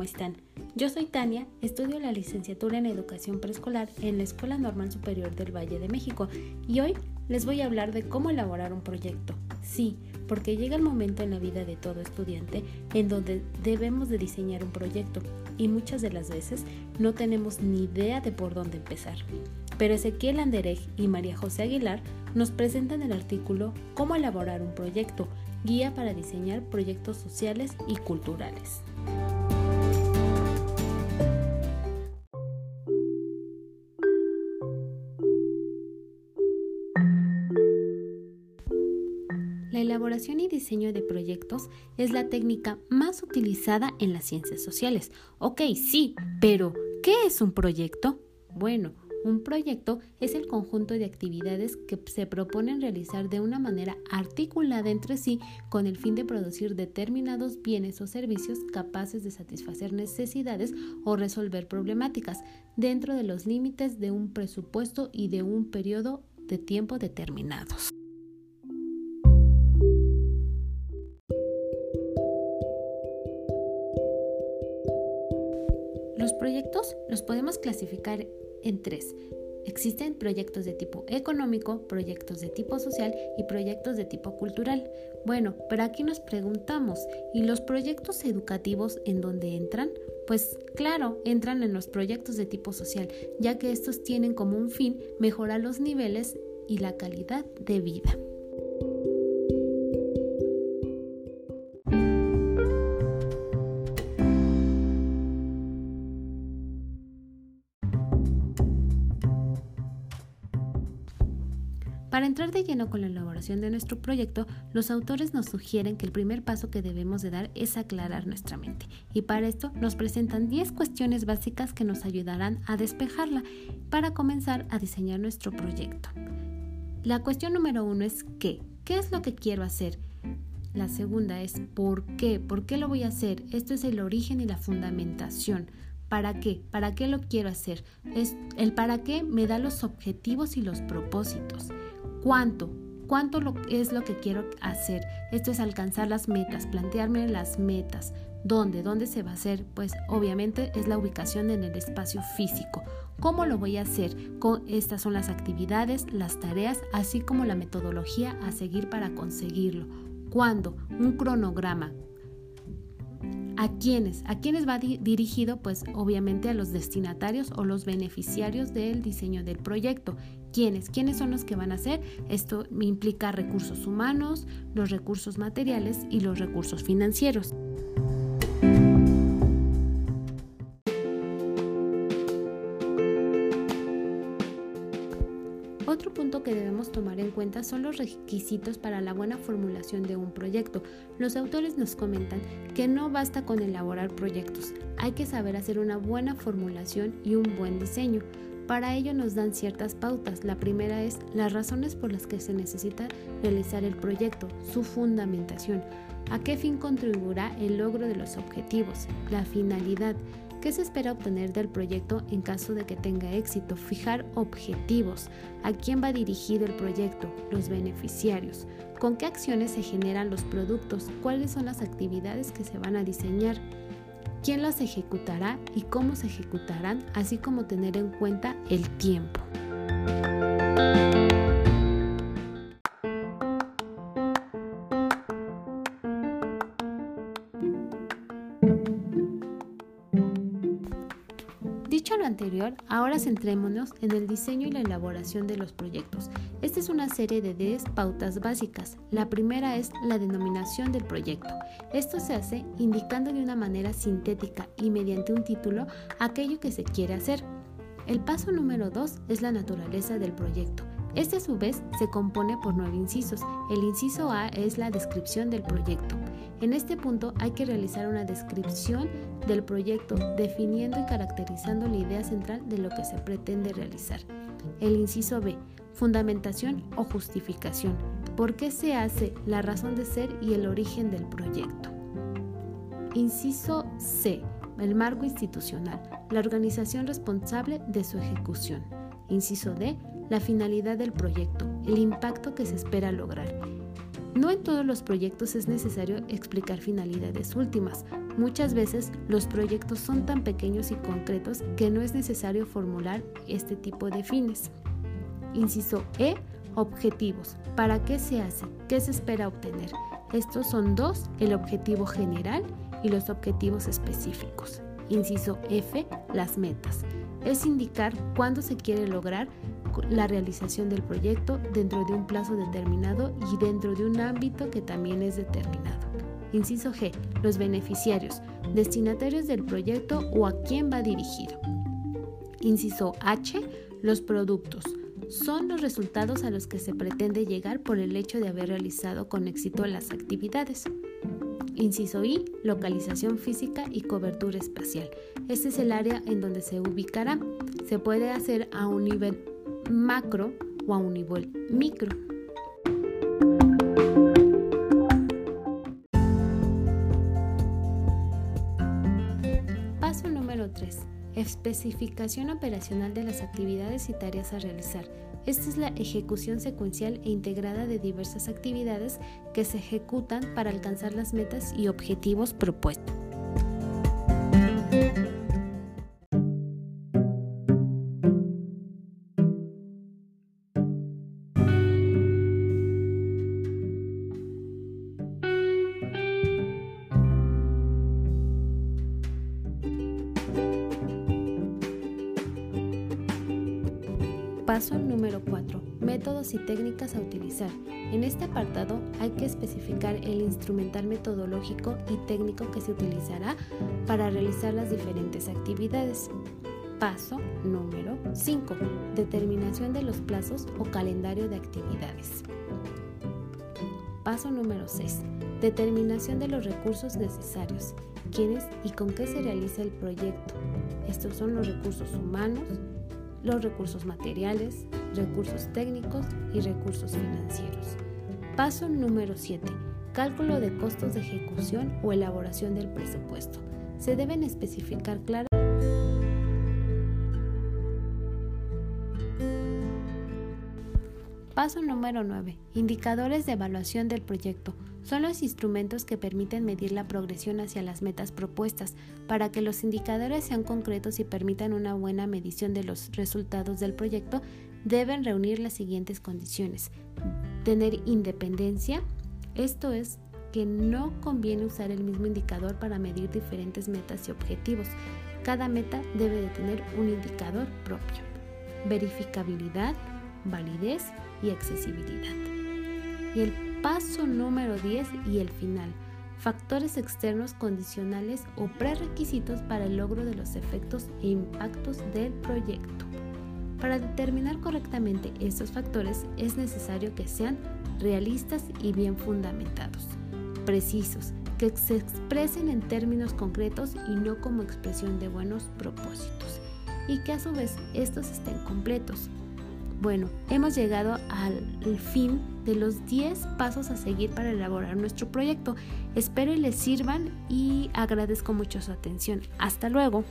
¿cómo están? Yo soy Tania, estudio la licenciatura en Educación Preescolar en la Escuela Normal Superior del Valle de México y hoy les voy a hablar de cómo elaborar un proyecto. Sí, porque llega el momento en la vida de todo estudiante en donde debemos de diseñar un proyecto y muchas de las veces no tenemos ni idea de por dónde empezar. Pero Ezequiel Anderej y María José Aguilar nos presentan el artículo Cómo elaborar un proyecto, guía para diseñar proyectos sociales y culturales. La elaboración y diseño de proyectos es la técnica más utilizada en las ciencias sociales. Ok, sí, pero ¿qué es un proyecto? Bueno, un proyecto es el conjunto de actividades que se proponen realizar de una manera articulada entre sí con el fin de producir determinados bienes o servicios capaces de satisfacer necesidades o resolver problemáticas dentro de los límites de un presupuesto y de un periodo de tiempo determinados. Los proyectos los podemos clasificar en tres. Existen proyectos de tipo económico, proyectos de tipo social y proyectos de tipo cultural. Bueno, pero aquí nos preguntamos, ¿y los proyectos educativos en dónde entran? Pues claro, entran en los proyectos de tipo social, ya que estos tienen como un fin mejorar los niveles y la calidad de vida. Para entrar de lleno con la elaboración de nuestro proyecto, los autores nos sugieren que el primer paso que debemos de dar es aclarar nuestra mente. Y para esto nos presentan 10 cuestiones básicas que nos ayudarán a despejarla para comenzar a diseñar nuestro proyecto. La cuestión número uno es ¿qué? ¿Qué es lo que quiero hacer? La segunda es ¿por qué? ¿Por qué lo voy a hacer? Esto es el origen y la fundamentación. ¿Para qué? ¿Para qué lo quiero hacer? Es, el para qué me da los objetivos y los propósitos. ¿Cuánto? ¿Cuánto es lo que quiero hacer? Esto es alcanzar las metas, plantearme las metas. ¿Dónde? ¿Dónde se va a hacer? Pues obviamente es la ubicación en el espacio físico. ¿Cómo lo voy a hacer? Con, estas son las actividades, las tareas, así como la metodología a seguir para conseguirlo. ¿Cuándo? Un cronograma. ¿A quiénes? ¿A quiénes va dirigido? Pues obviamente a los destinatarios o los beneficiarios del diseño del proyecto. ¿Quiénes? ¿Quiénes son los que van a hacer? Esto implica recursos humanos, los recursos materiales y los recursos financieros. Otro punto que debemos tomar en cuenta son los requisitos para la buena formulación de un proyecto. Los autores nos comentan que no basta con elaborar proyectos, hay que saber hacer una buena formulación y un buen diseño. Para ello nos dan ciertas pautas. La primera es las razones por las que se necesita realizar el proyecto, su fundamentación, a qué fin contribuirá el logro de los objetivos, la finalidad, ¿Qué se espera obtener del proyecto en caso de que tenga éxito? Fijar objetivos. ¿A quién va dirigido el proyecto? Los beneficiarios. ¿Con qué acciones se generan los productos? ¿Cuáles son las actividades que se van a diseñar? ¿Quién las ejecutará y cómo se ejecutarán? Así como tener en cuenta el tiempo. Dicho lo anterior, ahora centrémonos en el diseño y la elaboración de los proyectos. Esta es una serie de 10 pautas básicas. La primera es la denominación del proyecto. Esto se hace indicando de una manera sintética y mediante un título aquello que se quiere hacer. El paso número 2 es la naturaleza del proyecto. Este a su vez se compone por nueve incisos. El inciso A es la descripción del proyecto. En este punto hay que realizar una descripción del proyecto definiendo y caracterizando la idea central de lo que se pretende realizar. El inciso B, fundamentación o justificación. ¿Por qué se hace? La razón de ser y el origen del proyecto. Inciso C, el marco institucional, la organización responsable de su ejecución. Inciso D, la finalidad del proyecto, el impacto que se espera lograr. No en todos los proyectos es necesario explicar finalidades últimas. Muchas veces los proyectos son tan pequeños y concretos que no es necesario formular este tipo de fines. Inciso E. Objetivos. ¿Para qué se hace? ¿Qué se espera obtener? Estos son dos, el objetivo general y los objetivos específicos. Inciso F. Las metas. Es indicar cuándo se quiere lograr la realización del proyecto dentro de un plazo determinado y dentro de un ámbito que también es determinado. Inciso G. Los beneficiarios, destinatarios del proyecto o a quién va dirigido. Inciso H. Los productos. Son los resultados a los que se pretende llegar por el hecho de haber realizado con éxito las actividades. Inciso I, localización física y cobertura espacial. Este es el área en donde se ubicará. Se puede hacer a un nivel macro o a un nivel micro. Paso número 3. Especificación operacional de las actividades y tareas a realizar. Esta es la ejecución secuencial e integrada de diversas actividades que se ejecutan para alcanzar las metas y objetivos propuestos. Paso número 4. Métodos y técnicas a utilizar. En este apartado hay que especificar el instrumental metodológico y técnico que se utilizará para realizar las diferentes actividades. Paso número 5. Determinación de los plazos o calendario de actividades. Paso número 6. Determinación de los recursos necesarios. ¿Quiénes y con qué se realiza el proyecto? Estos son los recursos humanos, los recursos materiales, recursos técnicos y recursos financieros. Paso número 7. Cálculo de costos de ejecución o elaboración del presupuesto. Se deben especificar claramente Paso número 9. Indicadores de evaluación del proyecto. Son los instrumentos que permiten medir la progresión hacia las metas propuestas. Para que los indicadores sean concretos y permitan una buena medición de los resultados del proyecto, deben reunir las siguientes condiciones. Tener independencia, esto es que no conviene usar el mismo indicador para medir diferentes metas y objetivos. Cada meta debe de tener un indicador propio. Verificabilidad, validez y accesibilidad. Y el paso número 10 y el final. Factores externos condicionales o prerequisitos para el logro de los efectos e impactos del proyecto. Para determinar correctamente estos factores es necesario que sean realistas y bien fundamentados, precisos, que se expresen en términos concretos y no como expresión de buenos propósitos, y que a su vez estos estén completos, bueno, hemos llegado al fin de los 10 pasos a seguir para elaborar nuestro proyecto. Espero y les sirvan y agradezco mucho su atención. Hasta luego.